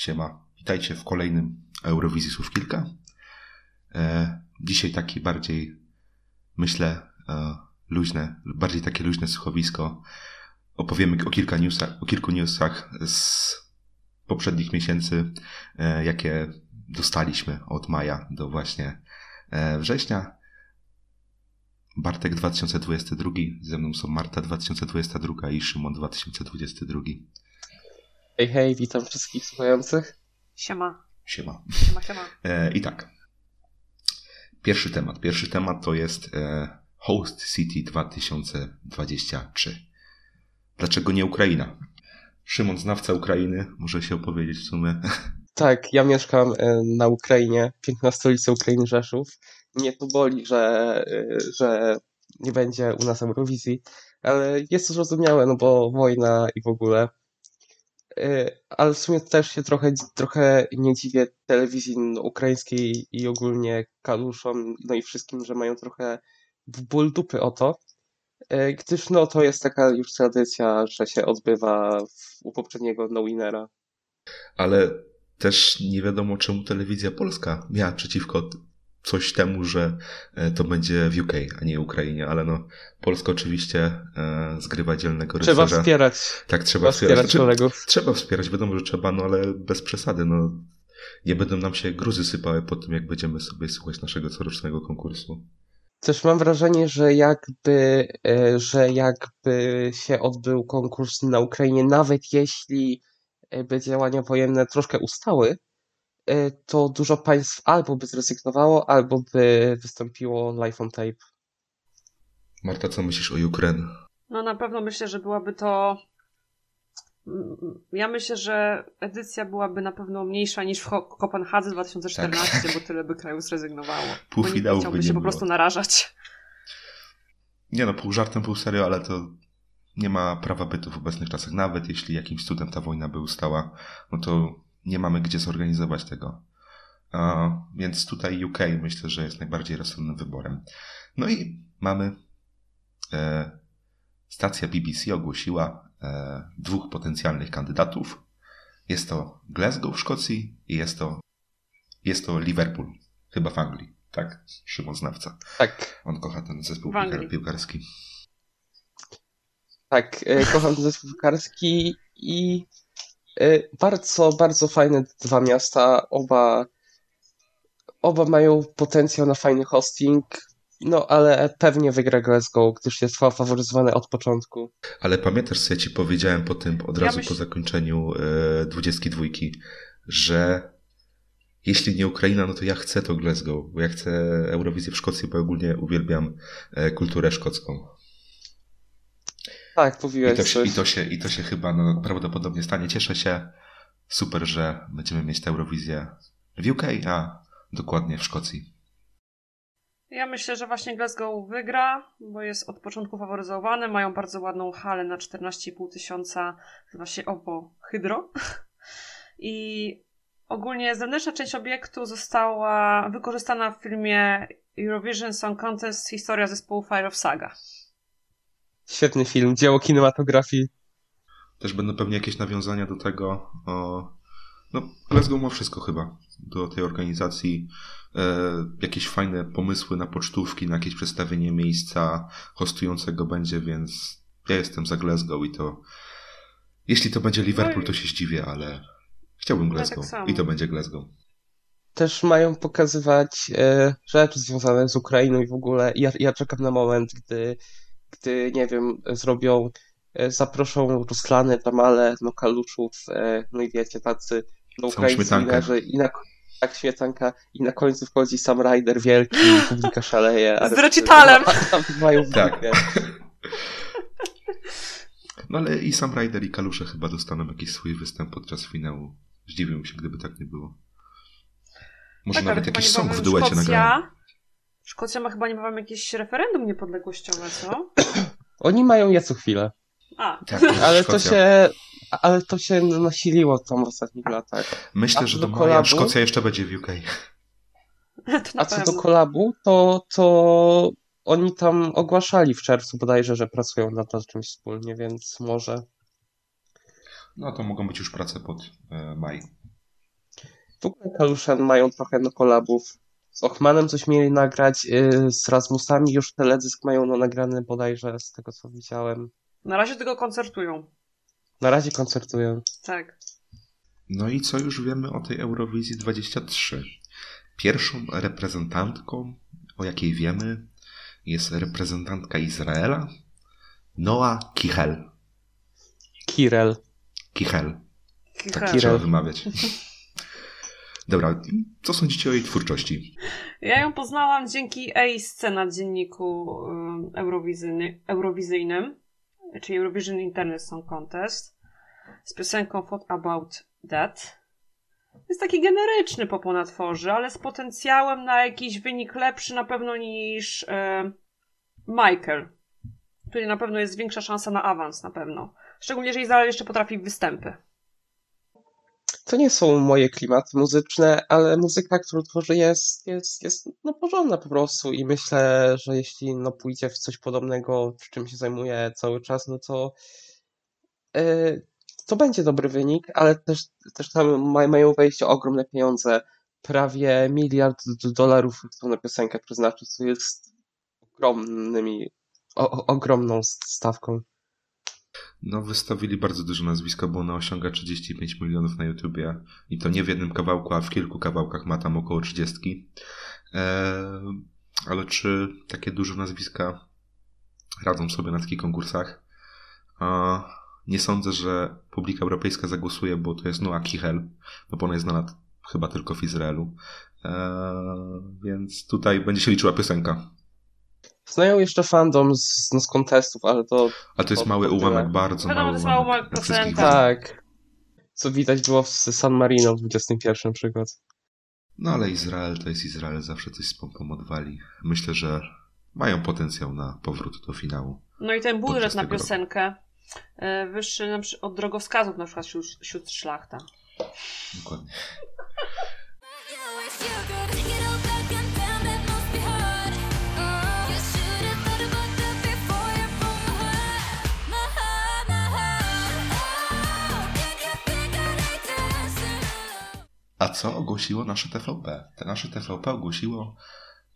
Siema. Witajcie w kolejnym Eurowizji Słów Kilka. E, dzisiaj taki bardziej, myślę, e, luźne, bardziej takie luźne słuchowisko. Opowiemy o, kilka newsach, o kilku newsach z poprzednich miesięcy, e, jakie dostaliśmy od maja do właśnie września. Bartek 2022, ze mną są Marta 2022 i Szymon 2022. Hej, hej, witam wszystkich słuchających. Siema. Siema. Siema, siema. E, I tak. Pierwszy temat. Pierwszy temat to jest e, Host City 2023. Dlaczego nie Ukraina? Szymon, znawca Ukrainy, może się opowiedzieć w sumie. Tak, ja mieszkam e, na Ukrainie, piękna stolica Ukrainy Rzeszów. Mnie to boli, że, e, że nie będzie u nas Eurowizji, ale jest to zrozumiałe, no bo wojna i w ogóle. E, Ale w sumie też się trochę, trochę nie dziwię telewizji ukraińskiej i ogólnie kaluszom, no i wszystkim, że mają trochę ból dupy o to, e, gdyż no to jest taka już tradycja, że się odbywa w, u poprzedniego no-winnera. Ale też nie wiadomo, czemu telewizja polska miała przeciwko coś temu, że e, to będzie w UK, a nie Ukrainie, ale no, Polska oczywiście e, zgrywa dzielnego Trzeba rycerza. wspierać, Tak, trzeba trzeba wspierać. wspierać Znaczy, kolegów. Trzeba wspierać, wiadomo, że trzeba, no ale bez przesady, no. Nie będą nam się gruzy sypały po tym, jak będziemy sobie słuchać naszego corocznego konkursu. Też mam wrażenie, że jakby, e, że jakby się odbył konkurs na Ukrainie, nawet jeśli by działania wojenne troszkę ustały, to dużo państw albo by zrezygnowało, albo by wystąpiło live on tape. Marta, co myślisz o Ukrainie? No na pewno myślę, że byłaby to. Mm, Ja myślę, że edycja byłaby na pewno mniejsza niż w Kopenhadze 2014, bo tyle by krajów zrezygnowało. By chciałby nie się po było. prostu narażać. Nie no, pół żartem, pół serio, ale to nie ma prawa bytu w obecnych czasach. Nawet jeśli jakimś cudem ta wojna by ustała, no to nie mamy gdzie zorganizować tego. Więc tutaj UK myślę, że jest najbardziej rozsądnym wyborem. No i mamy e, stacja BBC ogłosiła e, dwóch potencjalnych kandydatów. Jest to Glasgow w Szkocji i jest to, jest to Liverpool, chyba w Anglii. Tak, Szymon Znawca. Tak, On kocha ten zespół piłkarski. tak, e, kocham ten zespół piłkarski i bardzo, bardzo fajne dwa miasta, oba, oba mają potencjał na fajny hosting, no ale pewnie wygra Glasgow, gdyż jest fa- faworyzowane od początku. Ale pamiętasz, co ja ci powiedziałem po tym, od Ja razu myśl- po zakończeniu e, 22, że jeśli nie Ukraina, no to ja chcę to Glasgow, bo ja chcę Eurowizję w Szkocji, bo ogólnie uwielbiam e, kulturę szkocką. Tak, I mówiłeś to, się, coś. i, to się, I to się chyba no, prawdopodobnie stanie. Cieszę się. Super, że będziemy mieć tę Eurowizję w UK, a dokładnie w Szkocji. Ja myślę, że właśnie Glasgow wygra, bo jest od początku faworyzowany. Mają bardzo ładną halę na 14,5 tysiąca, nazywa się OWO Hydro. I ogólnie zewnętrzna część obiektu została wykorzystana w filmie Eurovision Song Contest Historia zespołu Fire of Saga. Świetny film, dzieło kinematografii. Też będą pewnie jakieś nawiązania do tego. O, no, Glasgow ma wszystko chyba do tej organizacji. E, jakieś fajne pomysły na pocztówki, na jakieś przedstawienie miejsca hostującego będzie, więc ja jestem za Glasgow i to. Jeśli to będzie Liverpool, to się zdziwię, ale chciałbym Ja tak Glasgow. I to będzie Glasgow. Też mają pokazywać e, rzeczy związane z Ukrainą i w ogóle. Ja, ja czekam na moment, gdy, gdy nie wiem, zrobią, e, zaproszą Ruslany, Tamale, no Kaluszów, e, no i wiecie, tacy no, śmietankę. liderzy i na tak śmietanka i na końcu wchodzi Sam Rider wielki i publika szaleje. Z recitalem. Tam mają Tak. No ale i Sam Ryder i Kalusze chyba dostaną jakiś swój występ podczas finału. Zdziwiłbym się, gdyby tak nie było. Może Tak, nawet jakiś song w duecie nagrają. Szkocja, ma chyba niebawem jakieś referendum niepodległościowe, co? Oni mają je co chwilę. A, Tak, Ale to się, ale to się nasiliło tam w ostatnich latach. Myślę, a że do do maja kolabu? Szkocja jeszcze będzie w UK. A co do kolabu, to, to oni tam ogłaszali w czerwcu bodajże, że pracują nad, nad czymś wspólnie, więc może. No to mogą być już prace pod e, maj. W ogóle Kaluszan mają trochę no kolabów. Z Ochmanem coś mieli nagrać, yy, z Rasmusami już teledysk mają no nagrany bodajże, z tego co widziałem. Na razie tylko koncertują. Na razie koncertują. Tak. No i co już wiemy o tej Eurowizji 23? Pierwszą reprezentantką, o jakiej wiemy, jest reprezentantka Izraela, Noa Kichel. Kirel. Kichel. Kichel. Tak Kirel. trzeba wymawiać. Dobra, co sądzicie o jej twórczości? Ja ją poznałam dzięki jej scena dzienniku eurowizyjny, eurowizyjnym, czyli Eurovision Internet Song Contest, z piosenką What About That. Jest taki generyczny pop na tworzy, ale z potencjałem na jakiś wynik lepszy na pewno niż e, Michael. Tutaj na pewno jest większa szansa na awans, na pewno. Szczególnie, jeżeli Izrael jeszcze potrafi występy. To nie są moje klimaty muzyczne, ale muzyka, którą tworzy jest, jest, jest no porządna po prostu i myślę, że jeśli no pójdzie w coś podobnego, czym się zajmuje cały czas, no to yy, to będzie dobry wynik, ale też, też tam ma, mają wejść ogromne pieniądze. Prawie miliard dolarów na piosenkę przeznaczyć, co jest ogromnymi, o- ogromną stawką. No, wystawili bardzo dużo nazwiska, bo ona osiąga 35 milionów na YouTubie i to nie w jednym kawałku, a w kilku kawałkach ma tam około 30. Eee, ale czy takie duże nazwiska radzą sobie na takich konkursach? A, nie sądzę, że publika europejska zagłosuje, bo to jest Noah Kichel, no bo ona jest znana chyba tylko w Izraelu. Eee, więc tutaj będzie się liczyła piosenka. Znają jeszcze fandom z, no, z kontestów, ale to Ale to jest mały tyle. ułamek, bardzo Wiadomo, mały to jest ułamek. mały ułamek procenta. tak. Co widać było w San Marino w 21 przykład. No ale Izrael to jest Izrael, zawsze coś z pompą odwali. Myślę, że mają potencjał na powrót do finału. No i ten budżet na tego roku. piosenkę e, wyższy od drogowskazów, na przykład wśród, wśród szlachta. Dokładnie. A co ogłosiło nasze TVP? Te nasze TVP ogłosiło,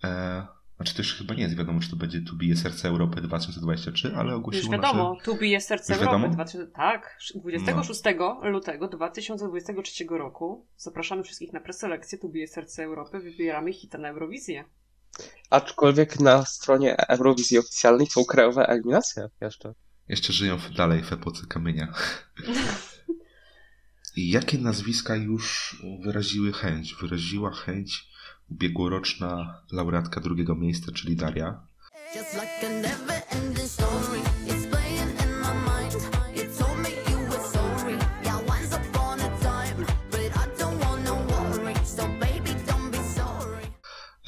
e, znaczy też chyba nie jest wiadomo, czy to będzie Tu bije serce Europy 2023, ale ogłosiło Już wiadomo, nasze... tu bije serce Już Europy. wiadomo? 2000, tak, 26 lutego 2023 roku zapraszamy wszystkich na preselekcję Tu bije serce Europy, wybieramy hita na Eurowizję. Aczkolwiek na stronie Eurowizji oficjalnej są krajowe eliminacje jeszcze. Jeszcze żyją dalej w epoce kamienia. I jakie nazwiska już wyraziły chęć? Wyraziła chęć ubiegłoroczna laureatka drugiego miejsca, czyli Daria. I.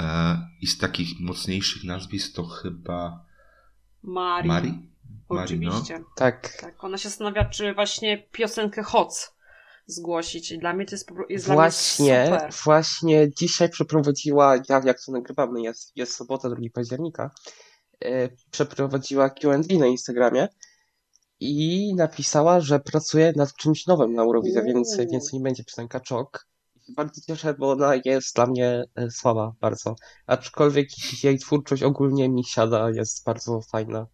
E, I z takich mocniejszych nazwisk to chyba Mari. Mari? Mari, no. Oczywiście. Tak. Tak, ona się zastanawia, czy właśnie piosenkę Hoc zgłosić. I Dla mnie to jest, jest Właśnie, dla mnie super. właśnie dzisiaj przeprowadziła, jak, jak to nagrywamy, jest, jest sobota, 2 października, e, przeprowadziła Q&A na Instagramie i napisała, że pracuje nad czymś nowym na Eurowizję, więc, więc nie będzie piosenka Czok. I się Bardzo cieszę, bo ona jest dla mnie e, słaba bardzo. Aczkolwiek jej twórczość ogólnie mi siada, jest bardzo fajna.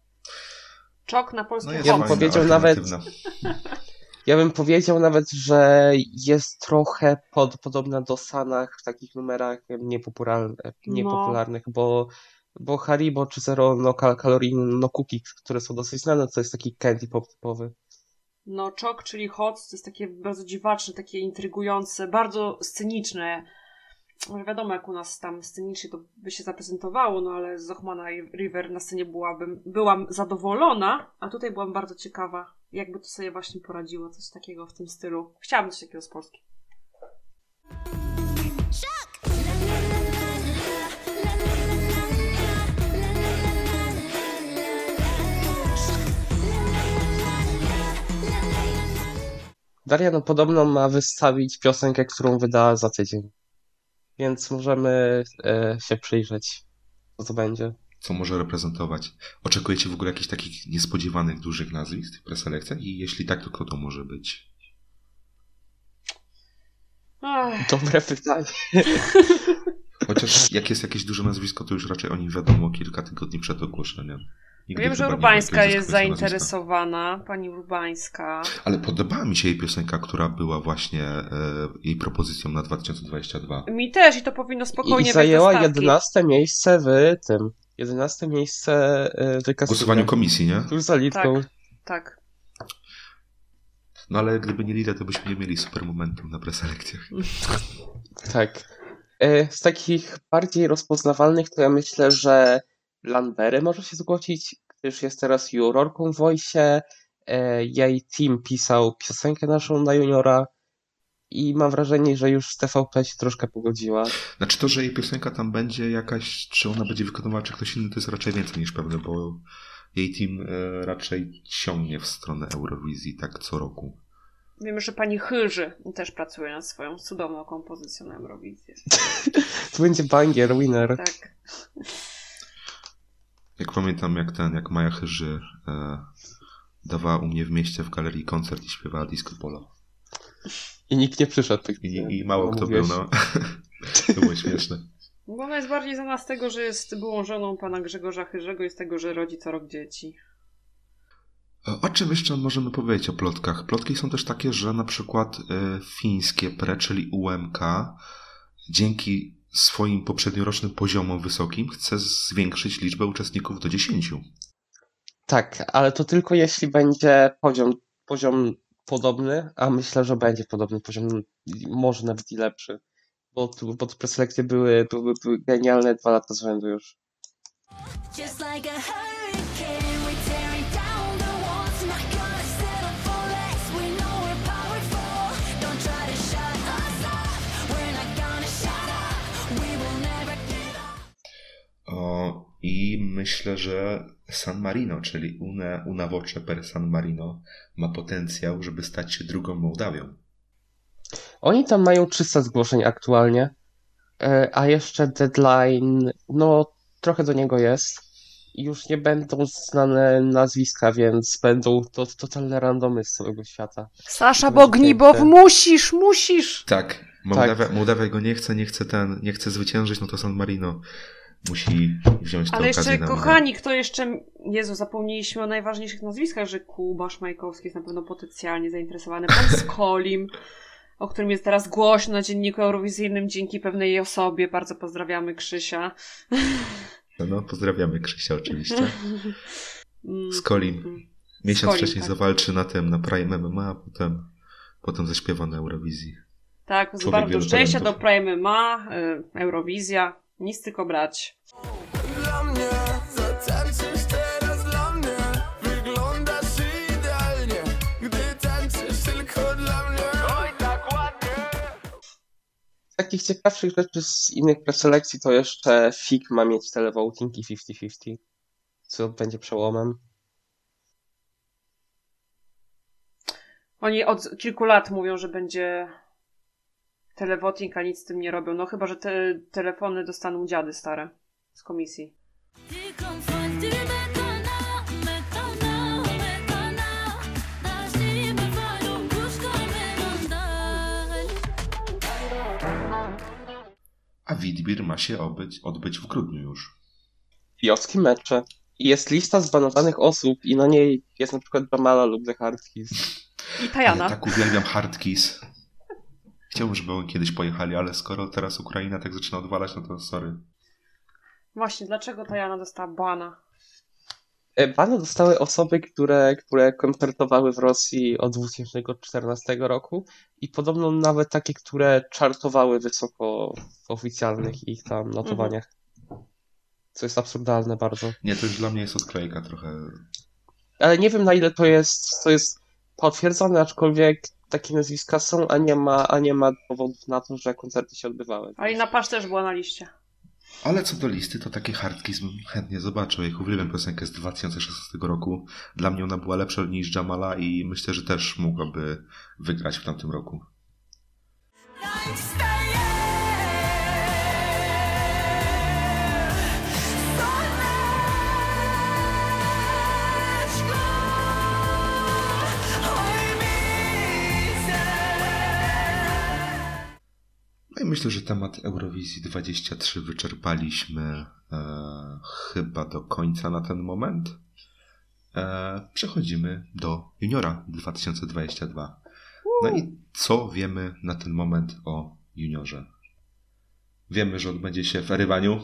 Czok na polskim No Ja bym powiedział nawet-. Ja bym powiedział nawet, że jest trochę pod, podobna do Sanach w takich numerach niepopularnych, niepopularnych bo, bo Haribo czy Zero no, no cookie, które są dosyć znane, to jest taki candy pop typowy. No, Czok, czyli Hoc, to jest takie bardzo dziwaczne, takie intrygujące, bardzo sceniczne. Może wiadomo, jak u nas tam scenicznie to by się zaprezentowało, no ale z Ochmana i River na scenie byłabym, byłam zadowolona, a tutaj byłam bardzo ciekawa, jakby to sobie właśnie poradziło, coś takiego w tym stylu. Chciałabym coś takiego z Polski. Daria no podobno ma wystawić piosenkę, którą wyda za tydzień. Więc możemy e, się przyjrzeć, co to będzie. Co może reprezentować? Oczekujecie w ogóle jakichś takich niespodziewanych, dużych nazwisk w tych preselekcjach? I jeśli tak, to kto to może być? Ach, Dobre pytanie. Chociaż jak jest jakieś duże nazwisko, to już raczej o nim wiadomo kilka tygodni przed ogłoszeniem. Wiem, że Urbańska jest zainteresowana, pani Urbańska. Ale podobała mi się jej piosenka, która była właśnie e, jej propozycją na 2022. Mi też i to powinno spokojnie I wejść zajęła do stawki. 11 miejsce w tym. 11 miejsce y, w W głosowaniu komisji, nie? Tuż za Litwą. Tak. Tak. No ale gdyby nie Lila, to byśmy nie mieli super momentum na preselekcjach. Tak. E, Z takich bardziej rozpoznawalnych to ja myślę, że Lanbery może się zgłosić, gdyż jest teraz jurorką w Voice. E, Jej team pisał piosenkę naszą na juniora i mam wrażenie, że już TVP się troszkę pogodziła. Znaczy to, że jej piosenka tam będzie jakaś, czy ona będzie wykonywała, czy ktoś inny, to jest raczej więcej niż pewne, bo jej team e, raczej ciągnie w stronę Eurowizji tak co roku. Wiemy, że pani Chyży też pracuje nad swoją cudowną kompozycją na Eurowizję. To będzie banger, winner. Tak. Jak pamiętam, jak ten, jak Maja Chyży e, dawała u mnie w mieście w galerii koncert i śpiewała disco polo. I nikt nie przyszedł. Tak I, i mało kto mówiłeś. był, no. to było śmieszne. Bo ona jest bardziej znana z tego, że jest byłą żoną pana Grzegorza Chyżego i z tego, że rodzi co rok dzieci. E, O czym jeszcze możemy powiedzieć o plotkach? Plotki są też takie, że na przykład e, fińskie PRE, czyli UMK, dzięki swoim poprzedniorocznym poziomom wysokim chce zwiększyć liczbę uczestników do 10. Tak, ale to tylko jeśli będzie poziom, poziom podobny, a myślę, że będzie podobny poziom, może nawet i lepszy. Bo, tu- bo te preselekcje były, były, były genialne dwa lata z rzędu już. Just like a hurricane, O, I myślę, że San Marino, czyli Una, Una Voce per San Marino, ma potencjał, żeby stać się drugą Mołdawią. Oni tam mają 300 zgłoszeń aktualnie, e, a jeszcze deadline, no trochę do niego jest. I Już nie będą znane nazwiska, więc będą to totalne randomy z całego świata. Sasza Bognibow, piękne. musisz, musisz! Tak, Mołdawia, Mołdawia go nie chce, nie chce ten, nie chce zwyciężyć, no to San Marino musi wziąć tę Ale jeszcze, kochani, kto jeszcze... Jezu, zapomnieliśmy o najważniejszych nazwiskach, że Kuba Szmajkowski jest na pewno potencjalnie zainteresowany. Pan Skolim, o którym jest teraz głośno na dzienniku eurowizyjnym dzięki pewnej osobie. Bardzo pozdrawiamy Krzysia. No, pozdrawiamy Krzysia oczywiście. Mm, Z Kolim. mm. Miesiąc Kolim, wcześniej tak. zawalczy na tym, na Prime MMA, a potem, potem zaśpiewa na Eurowizji. Tak, z bardzo szczęścia do. Prime ma, y, Eurowizja, nic tylko brać. Dla mnie zatańczysz teraz dla mnie Wyglądasz idealnie Gdy tańczysz tylko dla mnie Oj tak ładnie takich ciekawszych rzeczy z innych preselekcji to jeszcze FIG ma mieć televoting i 50-50, co będzie przełomem. Oni od kilku lat mówią, że będzie televoting, a nic z tym nie robią. No chyba, że te telefony dostaną dziady stare z komisji. A Widbir ma się obyć, odbyć w grudniu już. Wioskie mecze. I jest lista zbanowanych osób i na niej jest na przykład Jamala lub The Hard Keys. I Ja Tajana. tak uwielbiam Hardkiss. Chciałbym, żeby oni kiedyś pojechali, ale skoro teraz Ukraina tak zaczyna odwalać, no to sorry. Właśnie, dlaczego Tajana dostała bana? E, Bany dostały osoby, które, które koncertowały w Rosji od 2014 roku i podobno nawet takie, które czartowały wysoko w oficjalnych ich tam notowaniach. Co jest absurdalne bardzo. Nie, to już dla mnie jest odklejka trochę. Ale nie wiem na ile to jest, to jest potwierdzone, aczkolwiek takie nazwiska są, a nie ma, a nie ma dowodów na to, że koncerty się odbywały. A Inna Pasz też była na liście. Ale co do listy, to takie Hardkiss bym chętnie zobaczył. Jak uwielbiam piosenkę z 2016 roku. Dla mnie ona była lepsza niż Jamala i myślę, że też mogłaby wygrać w tamtym roku. Myślę, że temat Eurowizji 23 wyczerpaliśmy e, chyba do końca na ten moment. E, przechodzimy do juniora 2022. No i co wiemy na ten moment o juniorze? Wiemy, że odbędzie się w Erywaniu.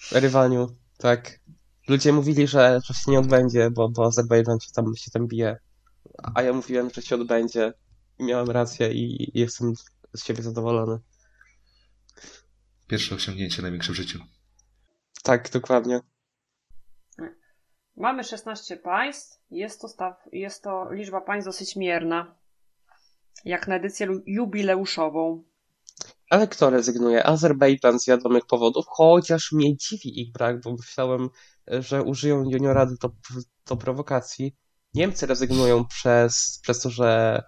W Erywaniu, tak. Ludzie mówili, że, że się nie odbędzie, bo, bo Azerbejdżan się tam, się tam bije. A ja mówiłem, że się odbędzie. I miałem rację i, i jestem z siebie zadowolony. Pierwsze osiągnięcie największe w życiu. Tak, dokładnie. Mamy 16 państw. Jest to, staw, jest to liczba państw dosyć mierna. Jak na edycję jubileuszową. Ale kto rezygnuje? Azerbejdżan z wiadomych powodów, chociaż mnie dziwi ich brak, bo myślałem, że użyją juniora do, do prowokacji. Niemcy rezygnują przez, przez to, że,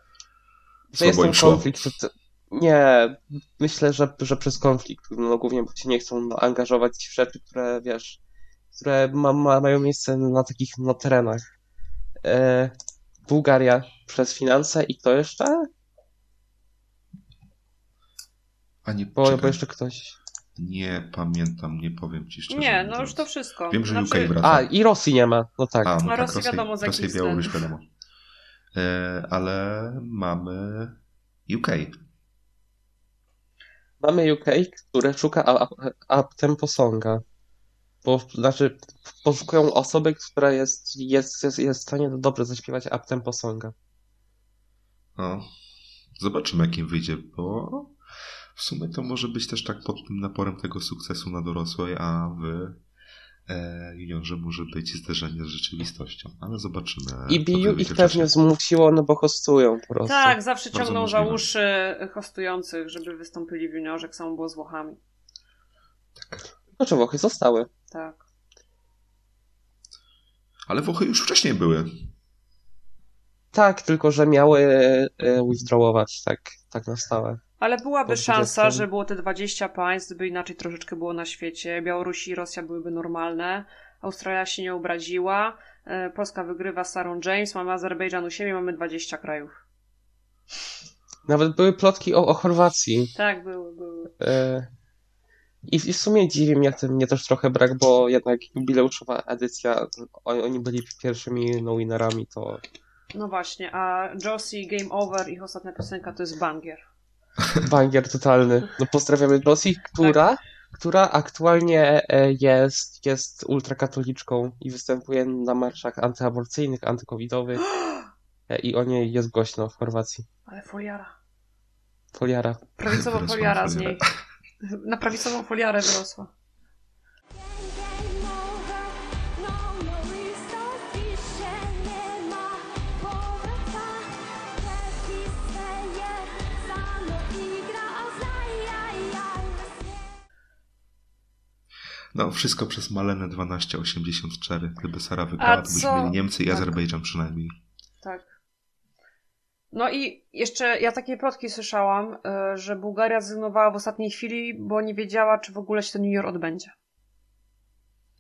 że jest ten konflikt. To- Nie, myślę, że, że przez konflikt. No głównie, bo się nie chcą no, angażować w rzeczy, które wiesz, które ma, ma, mają miejsce na takich no, terenach. E, Bułgaria przez finanse i kto jeszcze? A nie, Bo, bo jeszcze ktoś. nie pamiętam, nie powiem ci szczerze. Nie, no już to wszystko. Wiem, że Znaczy, UK wraca. A, i Rosji nie ma, no tak. A, no No tak, Rosji Rosja, wiadomo, z Rosja i jakich Białoruś względów. wiadomo. E, ale mamy UK. Mamy UK, które szuka up, up tempo songa. Bo, znaczy, poszukują osoby, która jest, jest, jest, jest w stanie dobrze zaśpiewać up tempo songa. No, zobaczymy, jakim wyjdzie, bo w sumie to może być też tak pod tym naporem tego sukcesu na dorosłej, a w juniorze może być zderzenie z rzeczywistością. Ale zobaczymy. I BU ich pewnie zmusiło, no bo hostują po prostu. Tak, zawsze Bardzo ciągną za uszy hostujących, żeby wystąpili w juniorze, jak samo było z Włochami. No czy Włochy zostały. Tak. Ale Włochy już wcześniej były. Tak, tylko że miały e, withdrawować, tak, tak na stałe. Ale byłaby szansa, 20. że było te 20 państw, gdyby inaczej troszeczkę było na świecie. Białoruś i Rosja byłyby normalne. Australia się nie obraziła. E, Polska wygrywa Sarą James. Mamy Azerbejdżan u siebie, mamy 20 krajów. Nawet były plotki o, o Chorwacji. Tak, były, były. E, I, I w sumie dziwi mnie, ten, mnie też trochę brak, bo jednak jubileuszowa edycja, oni, byli pierwszymi no winnerami, to No właśnie, a Josie Game Over, ich ostatnia piosenka to jest Banger. Bangier totalny. No pozdrawiamy Rosji, która, która aktualnie e, jest, jest ultrakatoliczką i występuje na marszach antyaborcyjnych, antykowidowych e, i o niej jest głośno w Chorwacji. Ale foliara. Foliara. Prawicowa foliara z niej. Na prawicową foliarę wyrosła. No, wszystko przez Malenę 1284. Gdyby Sara wygrała, A to byśmy mieli Niemcy i tak. Azerbejdżan przynajmniej. Tak. No i jeszcze ja takie plotki słyszałam, y, że Bułgaria zrezygnowała w ostatniej chwili, bo nie wiedziała, czy w ogóle się ten junior odbędzie.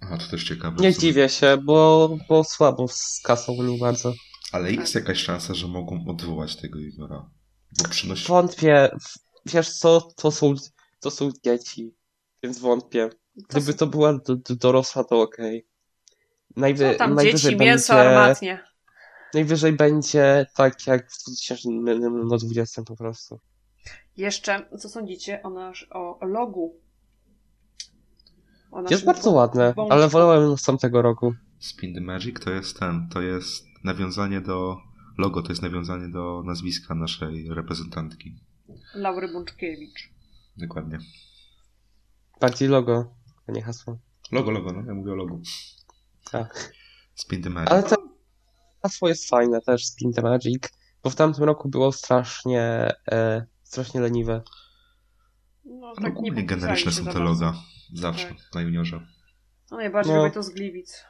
Aha, to też ciekawe. Nie dziwię się, bo, bo słabo z kasą nich bardzo. Ale jest jakaś szansa, że mogą odwołać tego juniora. Bo przynosi... Wątpię. Wiesz co, to są, to są dzieci, więc wątpię. Gdyby to była do, do, dorosła, to okej. Najwy, Co tam najwyżej dzieci, mięso, będzie, armatnie. najwyżej będzie tak jak w 2020 po prostu. Jeszcze, co sądzicie o, nasz, o logu? O Jest bardzo ładne, bączku. ale wolałem z tamtego roku. Spin the Magic to jest ten, to jest nawiązanie do logo, to jest nawiązanie do nazwiska naszej reprezentantki. Laury Bączkiewicz. Dokładnie. Bardziej logo, a nie hasło. Logo, logo, no ja mówię o logu. Tak. Spin the Magic. Ale to hasło jest fajne też, Spin the Magic, bo w tamtym roku było strasznie, e, strasznie leniwe. No, tak nie ogólnie generyczne są te loga. Zawsze, Tak. na juniorze. No najbardziej No. to z Gliwic.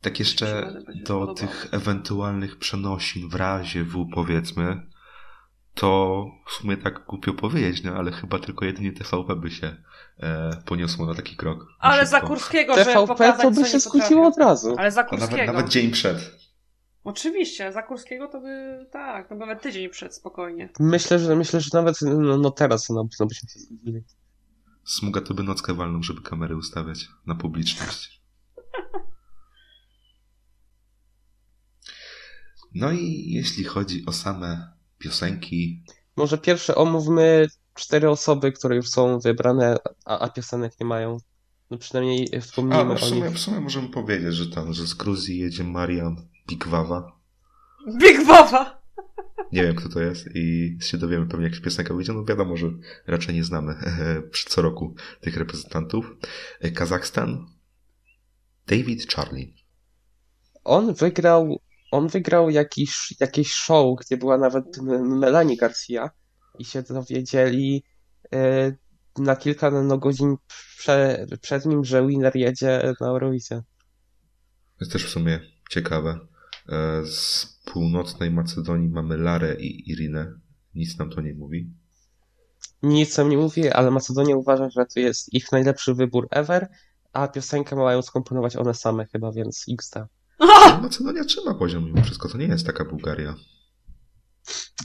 Tak jeszcze do tych ewentualnych przenosin w razie W powiedzmy, to w sumie tak głupio powiedzieć, no ale chyba tylko jedynie TVP by się e, poniosło na taki krok. Na Ale za szybko. Kurskiego, że TVP pokazać, to co by się nie skróciło potrafią. od razu. Ale za A nawet, Kurskiego. nawet dzień przed. Oczywiście, za Kurskiego to by, tak, by nawet tydzień przed spokojnie. Myślę, że myślę, że nawet no, no teraz no, no byśmy się zgodzili. Smuga to by nockę walną, żeby kamery ustawiać na publiczność. No i jeśli chodzi o same piosenki, Może pierwsze omówmy cztery osoby, które już są wybrane, a, a piosenek nie mają. No przynajmniej a wspomnijmy w o sumie, nich. w sumie możemy powiedzieć, że tam, że z Gruzji jedzie Marian Pikwawa. Big Baba! Nie wiem, kto to jest i się dowiemy pewnie, jak piosenka wyjdzie. No wiadomo, że raczej nie znamy co roku tych reprezentantów. Kazachstan, David Charlie. On wygrał, on wygrał jakiś, jakieś show, gdzie była nawet Melanie Garcia i się dowiedzieli e, na kilka no, godzin prze, przed nim, że winner jedzie na Eurowizję. To jest też w sumie ciekawe. E, Z północnej Macedonii mamy Larę i Irinę. Nic nam to nie mówi. Nic nam nie mówi, ale Macedonia uważa, że to jest ich najlepszy wybór ever, a piosenkę mają skomponować one same chyba, więc XD. Macedonia trzyma poziom mimo wszystko. To nie jest taka Bułgaria.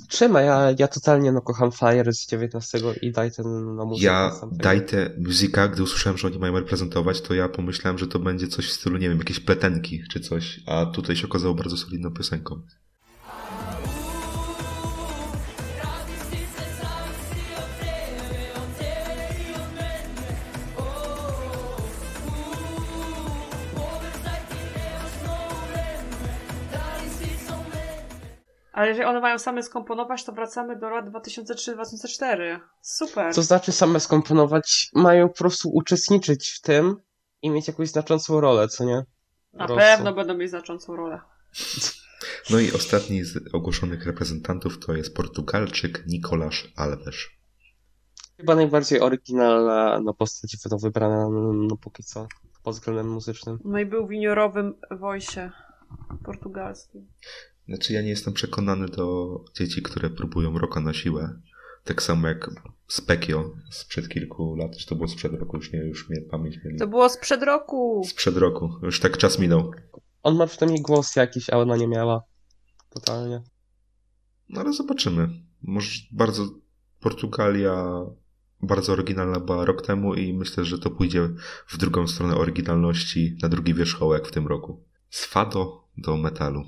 Trzyma, ja, ja totalnie no, kocham Fire z 19 i daj ten no, muzykę Ja daj te muzyka, gdy usłyszałem, że oni mają reprezentować, to ja pomyślałem, że to będzie coś w stylu, nie wiem, jakieś pletenki czy coś, a tutaj się okazało bardzo solidną piosenką. Ale jeżeli one mają same skomponować, to wracamy do lat 2003-2004. Super. To znaczy same skomponować, mają po prostu uczestniczyć w tym i mieć jakąś znaczącą rolę, co nie? Na Po prostu. pewno będą mieć znaczącą rolę. No i ostatni z ogłoszonych reprezentantów to jest Portugalczyk Nicolas Alves. Chyba najbardziej oryginalna no, postać do wybrana no, no póki co pod względem muzycznym. No i był w juniorowym wojsie portugalskim. Znaczy ja nie jestem przekonany do dzieci, które próbują roka na siłę. Tak samo jak Spekio sprzed kilku lat, czy to było sprzed roku, już nie, już mnie pamięć mieli. To było sprzed roku. Sprzed roku, już tak czas minął. On ma przynajmniej głos jakiś, a ona nie miała. Totalnie. No ale zobaczymy. Może bardzo Portugalia bardzo oryginalna była rok temu i myślę, że to pójdzie w drugą stronę oryginalności na drugi wierzchołek w tym roku. Z fado do metalu.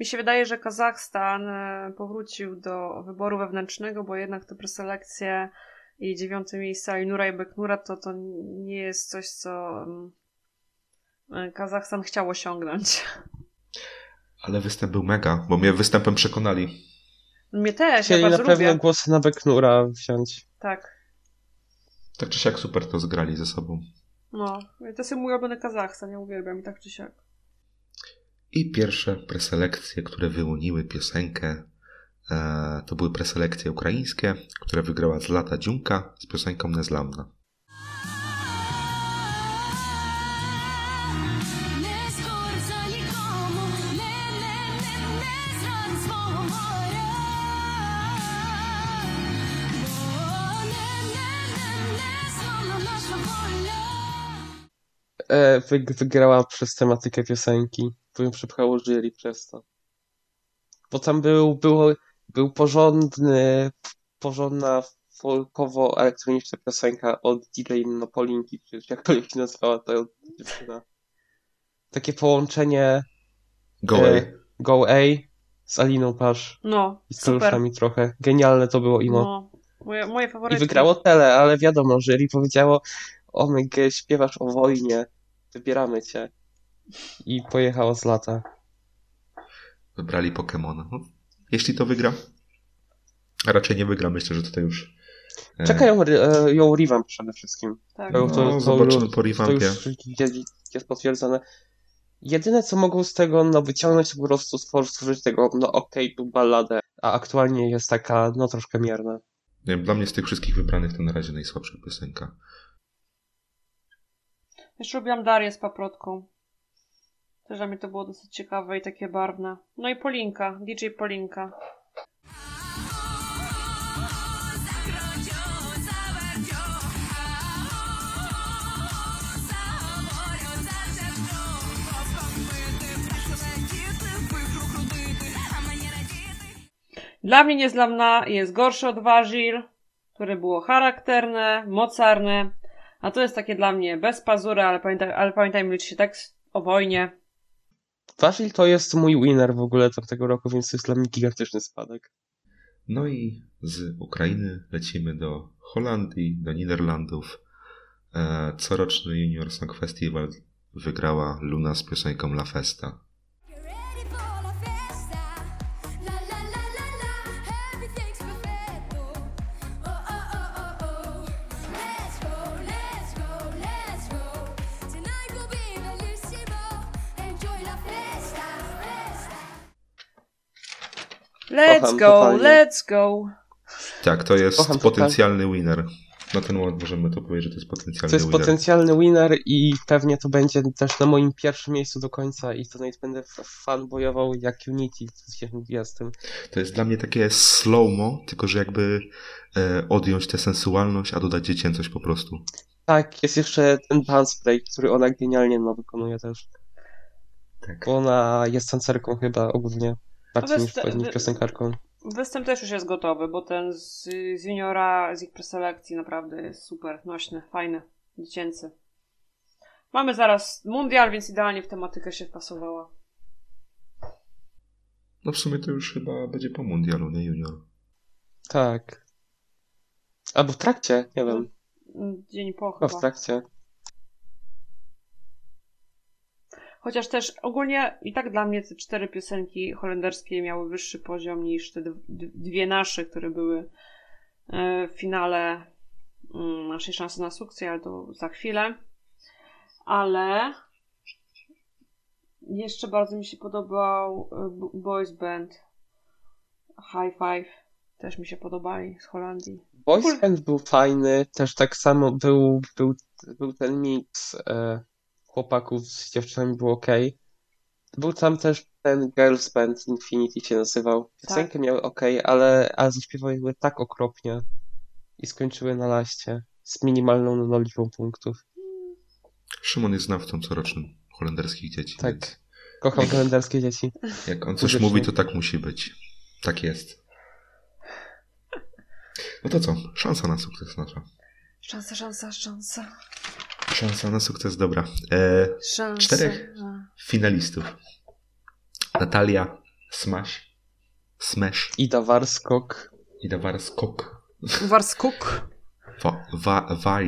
Mi się wydaje, że Kazachstan e, powrócił do wyboru wewnętrznego, bo jednak te preselekcje i dziewiąte miejsce Ainura i Beknura to, to nie jest coś, co mm, e, Kazachstan chciał osiągnąć. Ale występ był mega, bo mnie występem przekonali. Mnie też, ja Chcieli na bardzo pewno lubię. głosy na Beknura wziąć. Tak. Tak czy siak super to zgrali ze sobą. No, to jest mój ulubiony Kazachstan, ja uwielbiam i tak czy siak. I pierwsze preselekcje, które wyłoniły piosenkę, e, to były preselekcje ukraińskie, które wygrała Zlata Dziunka z piosenką Nezlamna. E, wy, wygrała przez tematykę piosenki. Powiem, przepchało jury przez to. Bo tam był, było, był porządny, porządna folkowo-elektroniczna piosenka od DJ Nopolinki, czy jakkolwiek się nazywała ta dziewczyna. Takie połączenie Go E, away. Go A z Aliną Pasz No, i z super. kaluszami trochę. Genialne to było imo. No, moje, moje I wygrało tele, ale wiadomo, jury powiedziało o my śpiewasz o wojnie, wybieramy cię. I pojechało z lata. Wybrali Pokemona. No, jeśli to wygra, a raczej nie wygra, myślę, że tutaj już. e, Czekają e, ją revamp przede wszystkim. Tak. To, No, to, to, zobaczymy już- po to revampie. już jest, potwierdzone. Jedyne co mogą z tego no, wyciągnąć to po prostu stwor- stworzyć tego no okej, tu balladę, a aktualnie jest taka no troszkę mierna. Nie wiem, dla mnie z tych wszystkich wybranych to na razie najsłabsza piosenka. Jeszcze lubiłam Darię z paprotką. Też dla mnie to było dosyć ciekawe i takie barwne. No i Polinka, DJ Polinka. Dla mnie niezlamna jest gorszy od Wazil, które było charakterne, mocarne, a to jest takie dla mnie bez pazury, ale, pamiętaj, ale pamiętajmy liczy się tekst o wojnie. Wafil to jest mój winner w ogóle tamtego roku, więc to jest dla mnie gigantyczny spadek. No i z Ukrainy lecimy do Holandii, do Niderlandów. E, Coroczny Junior Song Festival wygrała Luna z piosenką La Festa. Let's Kocham go, totalnie. let's go. Tak, to jest Kocham potencjalny winner. Na ten moment możemy to powiedzieć, że to jest potencjalny To jest winner. potencjalny winner i pewnie to będzie też na moim pierwszym miejscu do końca i to nawet będę fanboyował jak Unity w 2020. To jest dla mnie takie slow-mo, tylko że jakby e, odjąć tę sensualność, a dodać dziecięcość po prostu. Tak, jest jeszcze ten Dance Break, który ona genialnie no, wykonuje też. Tak. Bo ona jest tancerką chyba ogólnie. Bardziej niż, wysta- niż wy- piosenkarką. Występ też już jest gotowy, bo ten z, z juniora, z ich preselekcji naprawdę jest super, nośny, fajny, dziecięcy. Mamy zaraz mundial, więc idealnie w tematykę się wpasowała. No w sumie to już chyba będzie po mundialu, nie junior. Tak. Albo w trakcie, nie wiem. Dzień po Chyba w chyba. trakcie. Chociaż też ogólnie i tak dla mnie te cztery piosenki holenderskie miały wyższy poziom niż te dwie nasze, które były e, w finale mm, naszej szansy na sukces, ale to za chwilę. Ale jeszcze bardzo mi się podobał e, Boys Band High Five. Też mi się podobali z Holandii. Boys Band był fajny, też tak samo był, był, był ten mix e, chłopaków z dziewczynami, był ok. Był tam też ten Girls Band Infinity się nazywał. Piosenki miały ok, ale, ale zaśpiewały tak okropnie i skończyły na laście z minimalną nulową punktów. Szymon jest znawcą corocznym holenderskich dzieci. Tak. Więc Kocham holenderskie dzieci. jak on coś mówi, to tak musi być. Tak jest. No to co? Szansa na sukces nasza. Szansa, szansa, szansa. Szansa na sukces, dobra. E, Szansa. Czterech. finalistów. Natalia Smash, Smash Ida Warskok. i Dawar Skok. Warskuk. Wa, wa.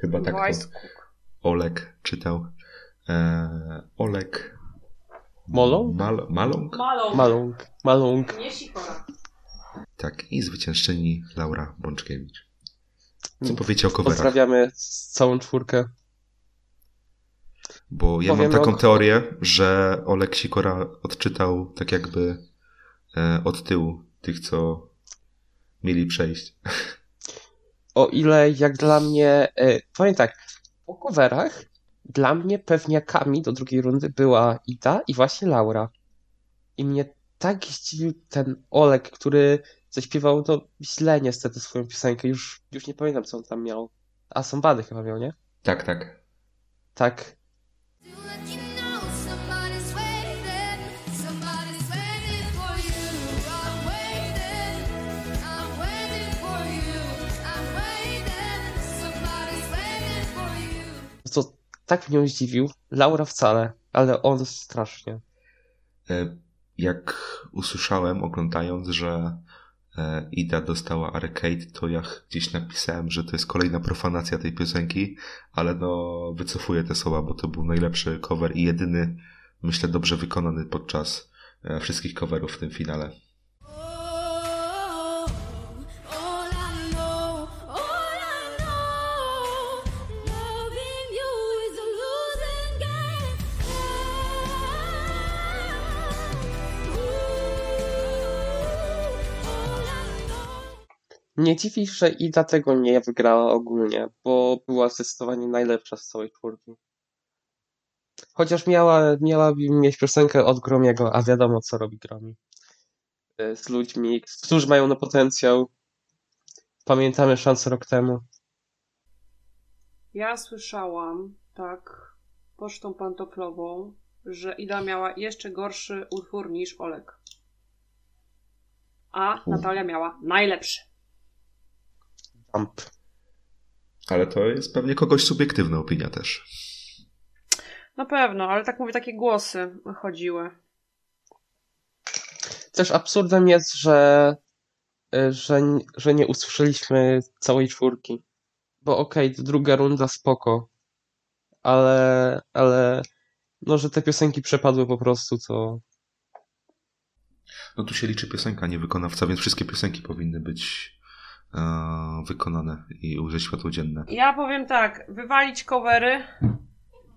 Chyba tak to Wajskuk. Olek czytał. E, Olek. Molą? Mal. Malung. Malung. Nie sikora. Tak, i zwyciężczyni Laura Bączkiewicz. Co powiecie o coverach? Pozdrawiamy całą czwórkę. Bo ja Powiem mam taką teorię, że Olek Sikora odczytał tak jakby e, od tyłu tych, co mieli przejść. O ile jak dla mnie, e, powiem tak, po coverach dla mnie pewniakami do drugiej rundy była Ida i właśnie Laura. I mnie tak zdziwił ten Olek, który zaśpiewał to źle niestety swoją piosenkę. Już, już nie pamiętam co on tam miał. A Somebody chyba miał, nie? Tak, tak. Tak. To tak mnie zdziwił. Laura wcale, ale on strasznie. E, Jak usłyszałem, oglądając, że Ida dostała arcade, to ja gdzieś napisałem, że to jest kolejna profanacja tej piosenki, ale no wycofuję te słowa, bo to był najlepszy cover i jedyny, myślę, dobrze wykonany podczas e, wszystkich coverów w tym finale. Nie dziwi, że Ida tego nie wygrała ogólnie, bo była zdecydowanie najlepsza z całej czwórki. Chociaż miała, miała mieć piosenkę od Gromiego, a wiadomo co robi Gromi. Y, Z ludźmi, którzy mają na potencjał. Pamiętamy szansę rok temu. Ja słyszałam, tak, pocztą pantoflową, że Ida miała jeszcze gorszy utwór niż Olek. A Natalia miała najlepszy. Jump. Ale to jest pewnie kogoś subiektywna opinia też. Na pewno, ale tak mówię, takie głosy chodziły. Też absurdem jest, że, y, że, że nie usłyszeliśmy całej czwórki. Bo okej, druga runda spoko, ale, ale no, że te piosenki przepadły po prostu, to No tu się liczy piosenka, nie wykonawca, więc wszystkie piosenki powinny być wykonane i ujrzeć światło dzienne. Ja powiem tak, wywalić covery,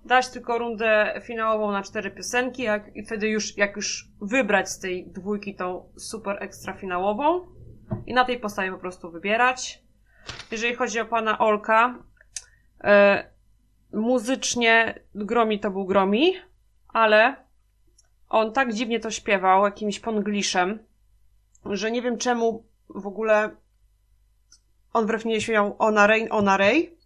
dać tylko rundę finałową na cztery piosenki, jak, i wtedy już, jak już wybrać z tej dwójki tą super ekstra finałową i na tej podstawie po prostu wybierać. Jeżeli chodzi o pana Olka, e, muzycznie Gromi to był Gromi, ale on tak dziwnie to śpiewał, jakimś pongliszem, że nie wiem czemu w ogóle on wbrew mnie śpiewał On a Rain, On a Ray,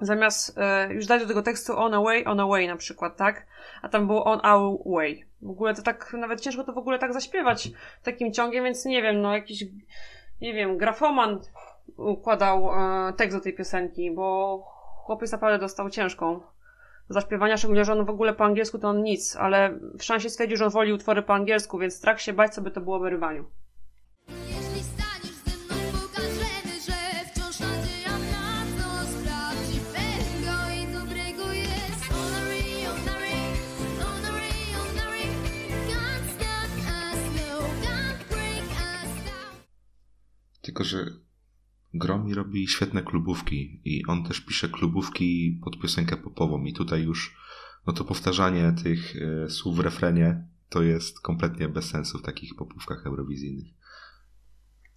zamiast e, już dać do tego tekstu On Away, On Away na przykład, tak? A tam było On Our Way. W ogóle to tak, nawet ciężko to w ogóle tak zaśpiewać takim ciągiem, więc nie wiem, no jakiś, nie wiem, grafoman układał e, tekst do tej piosenki, bo chłopiec naprawdę dostał ciężką zaśpiewania, szczególnie, że on w ogóle po angielsku to on nic, ale w szansie stwierdził, że on woli utwory po angielsku, więc strach się bać, co by to było w wyrywaniu. Tylko, że Gromi robi świetne klubówki i on też pisze klubówki pod piosenkę popową i tutaj już no to powtarzanie tych e, słów w refrenie to jest kompletnie bez sensu w takich popówkach eurowizyjnych.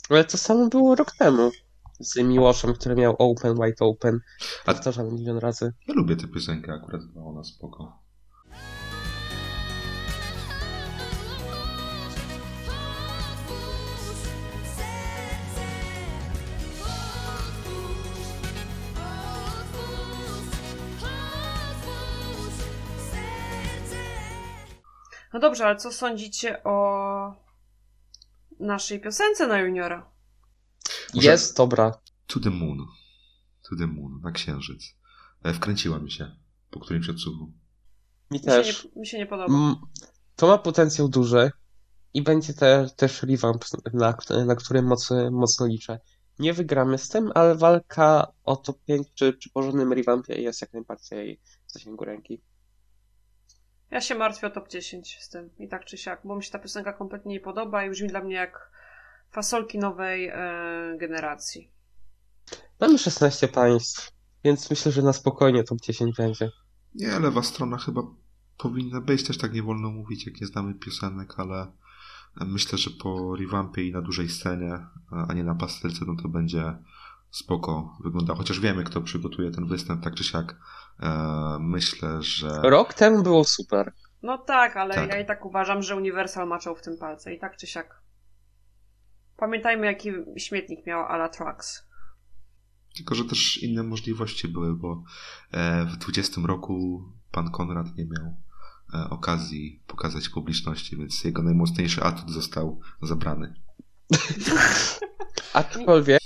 Ale to samo było rok temu z Miłoszem, który miał Open, White Open. A- Powtarzamy milion razy. Ja lubię tę piosenkę, akurat była ona spoko. No dobrze, ale co sądzicie o naszej piosence na juniora? Może- Jest dobra. To the moon. To the moon, na księżyc. E, Wkręciła mi się po którymś odsłuchu. Mi Mi się, też. nie, mi się nie podoba. Mm, To ma potencjał duży i będzie te, też revamp, na, na który mocno, mocno liczę. Nie wygramy z tym, ale walka o top 5 czy, czy porządnym revampie jest jak najbardziej w zasięgu ręki. Ja się martwię o top 10 z tym, i tak czy siak, bo mi się ta piosenka kompletnie nie podoba i brzmi dla mnie jak fasolki nowej e, generacji. Mamy 16 państw, więc myślę, że na spokojnie top 10 będzie. Nie, lewa strona chyba powinna być, też tak nie wolno mówić, jak nie znamy piosenek, ale myślę, że po revampie i na dużej scenie, a nie na pastelce, no to będzie spoko wygląda. Chociaż wiemy, kto przygotuje ten występ, tak czy siak. E, myślę, że... Rok temu było super. No tak, ale Tak. ja i tak uważam, że Universal maczał w tym palce, i tak czy siak. Pamiętajmy, jaki śmietnik miał Ala Trax. Tylko, że też inne możliwości były, bo e, w 20 roku pan Konrad nie miał e, okazji pokazać publiczności, więc jego najmocniejszy atut został zabrany. Aczkolwiek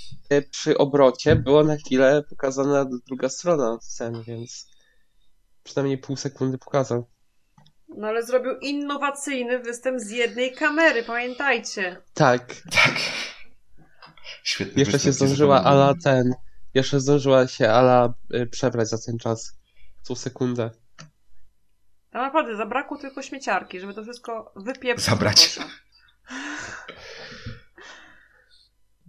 przy obrocie była na chwilę pokazana druga strona sceny, więc przynajmniej pół sekundy pokazał. No ale zrobił innowacyjny występ z jednej kamery, pamiętajcie. Tak, Tak. Świetny jeszcze się zdążyła. Ala ten, jeszcze zdążyła się Ala y, przebrać za ten czas. Tą sekundę. Tam naprawdę zabrakło tylko śmieciarki, żeby to wszystko wypieprzyć. Zabrać.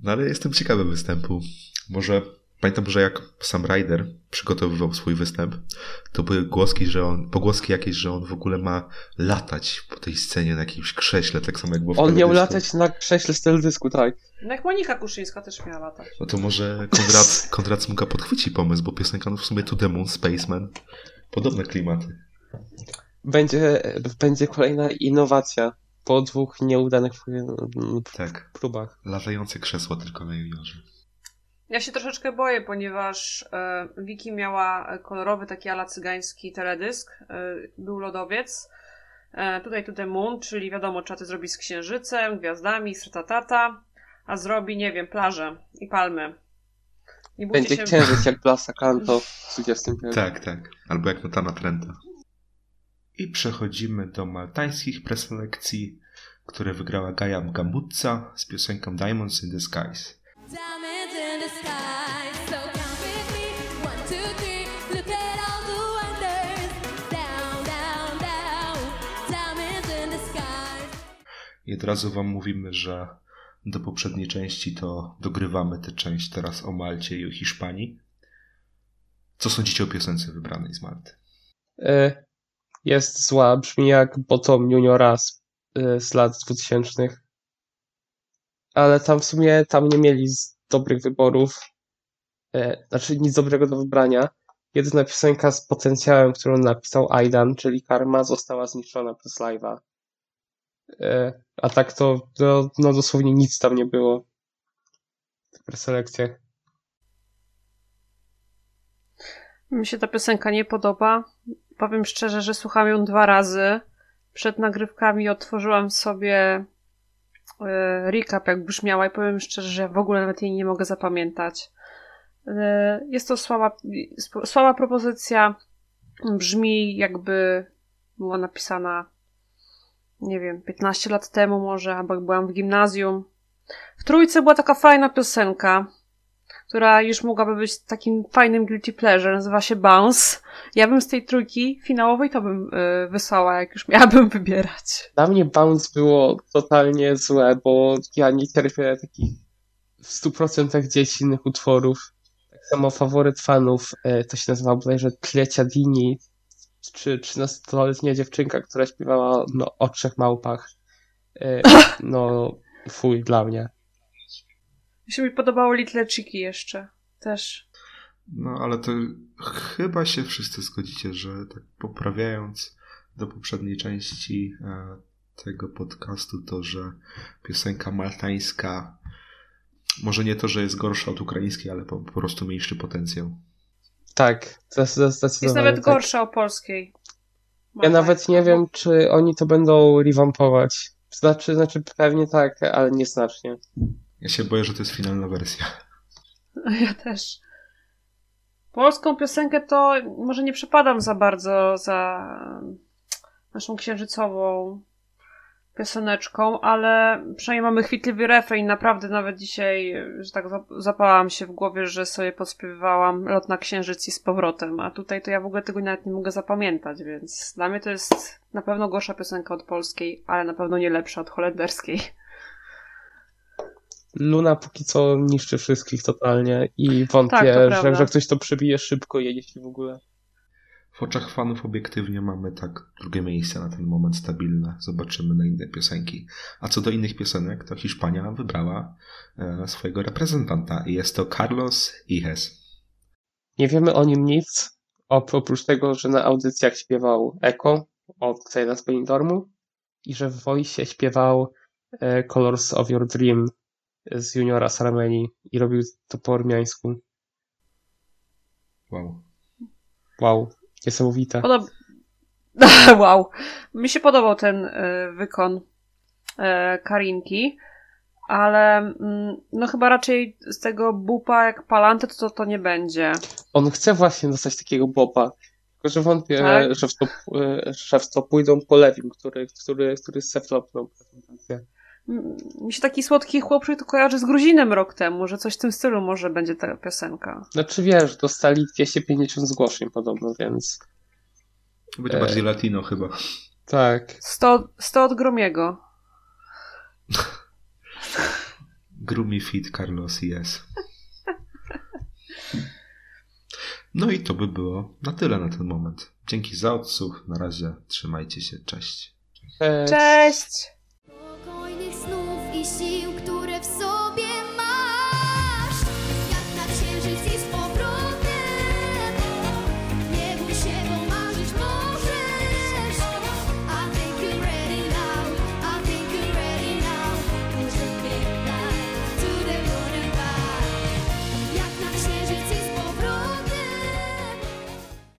No ale jestem ciekawy występu. Może pamiętam, że jak sam Ryder przygotowywał swój występ, to były głoski, że on, pogłoski jakieś, że on w ogóle ma latać po tej scenie na jakimś krześle, tak samo jak było w On miał latać na krześle z teledysku, tak. No jak Monika Kuszyńska też miała latać. No to może Konrad, Konrad Smuka podchwyci pomysł, bo piosenka no w sumie To The Moon, Spaceman. Podobne klimaty. Będzie, będzie kolejna innowacja po dwóch nieudanych Tak. próbach. Latające krzesło tylko na juniorze. Ja się troszeczkę boję, ponieważ e, Wiki miała kolorowy taki ala cygański teledysk. E, był lodowiec. E, tutaj the moon, czyli wiadomo, trzeba to zrobić z księżycem, gwiazdami, z tata, a zrobi, nie wiem, plażę i palmy. Nie Będzie się... księżyc jak Blasa Kanto w 21. Tak, tak. Albo jak Notana Trenta. I przechodzimy do maltańskich preselekcji, które wygrała Gaja Gambutza z piosenką Diamonds in the Skies. I od razu wam mówimy, że do poprzedniej części to dogrywamy tę część teraz o Malcie i o Hiszpanii. Co sądzicie o piosence wybranej z Malty? E, Jest zła, brzmi jak Bottom Juniora z, e, z lat 2000. Ale tam w sumie tam nie mieli dobrych wyborów. E, Znaczy nic dobrego do wybrania. Jedyna piosenka z potencjałem, którą napisał Aidan, czyli Karma, została zniszczona przez live'a. E, A tak to, to no dosłownie nic tam nie było w preselekcjach. Mi się ta piosenka nie podoba. Powiem szczerze, że słucham ją dwa razy. Przed nagrywkami otworzyłam sobie e, recap, jak brzmiała, i powiem szczerze, że w ogóle nawet jej nie mogę zapamiętać. E, jest to słaba, słaba propozycja. Brzmi jakby była napisana, nie wiem, 15 lat temu może, albo jak byłam w gimnazjum. W trójce była taka fajna piosenka, która już mogłaby być takim fajnym guilty pleasure, nazywa się Bounce. Ja bym z tej trójki finałowej to bym y, wysłała, jak już miałabym wybierać. Dla mnie Bounce było totalnie złe, bo ja nie cierpię takich w 100% dziecinnych utworów. Tak samo faworyt fanów, e, to się nazywa bodajże Tlecia Dini, czy 13-letnia dziewczynka, która śpiewała no, o trzech małpach. E, No, fuj, dla mnie. Mi się mi podobało Little Chicky jeszcze. Też. No, ale to chyba się wszyscy zgodzicie, że tak poprawiając do poprzedniej części e, tego podcastu, to że piosenka maltańska może nie to, że jest gorsza od ukraińskiej, ale po, po prostu mniejszy potencjał. Tak, zdecydowanie. Jest nawet tak. gorsza o polskiej. Ja nawet nie wiem, czy oni to będą rewampować. Znaczy, znaczy pewnie tak, ale nieznacznie. Ja się boję, że to jest finalna wersja. Ja też. Polską piosenkę to może nie przepadam za bardzo za naszą księżycową pioseneczką, ale przynajmniej mamy chwytliwy refren. Naprawdę nawet dzisiaj, że tak zap- zapałam się w głowie, że sobie podśpiewałam Lot na księżyc i z powrotem, a tutaj to ja w ogóle tego nawet nie mogę zapamiętać, więc dla mnie to jest na pewno gorsza piosenka od polskiej, ale na pewno nie lepsza od holenderskiej. Luna póki co niszczy wszystkich totalnie i wątpię, Tak, że, prawda. że ktoś to przebije szybko, jeśli w ogóle. W oczach fanów obiektywnie mamy tak drugie miejsce na ten moment stabilne. Zobaczymy na inne piosenki. A co do innych piosenek, to Hiszpania wybrała e, swojego reprezentanta i jest to Carlos Ihes. Nie wiemy o nim nic, op- oprócz tego, że na audycjach śpiewał Eko od Xayna z Benidormu i że w Voice śpiewał e, Colors of Your Dream z juniora z Armenii i robił to po ormiańsku. Wow. Wow, niesamowite. Podob... wow. Mi się podobał ten y, wykon y, Karinki, ale mm, no chyba raczej z tego bupa jak palanty to to nie będzie. On chce właśnie dostać takiego boba, tylko że wątpię, Tak? że, w to, e, że w to pójdą po Lewim, który, który, który settlopnął prezentację. Mi się taki słodki chłopczyk to kojarzy z Gruzinem rok temu, że coś w tym stylu może będzie ta piosenka. Znaczy wiesz, dostali 250 zgłoszeń podobno, więc Będzie E. bardziej latino chyba. tak. 100, 100 od Gromiego. Grumi fit Carlos Ihes. No i to by było na tyle na ten moment. Dzięki za odsłuch. Na razie trzymajcie się. Cześć. Cześć. Cześć! see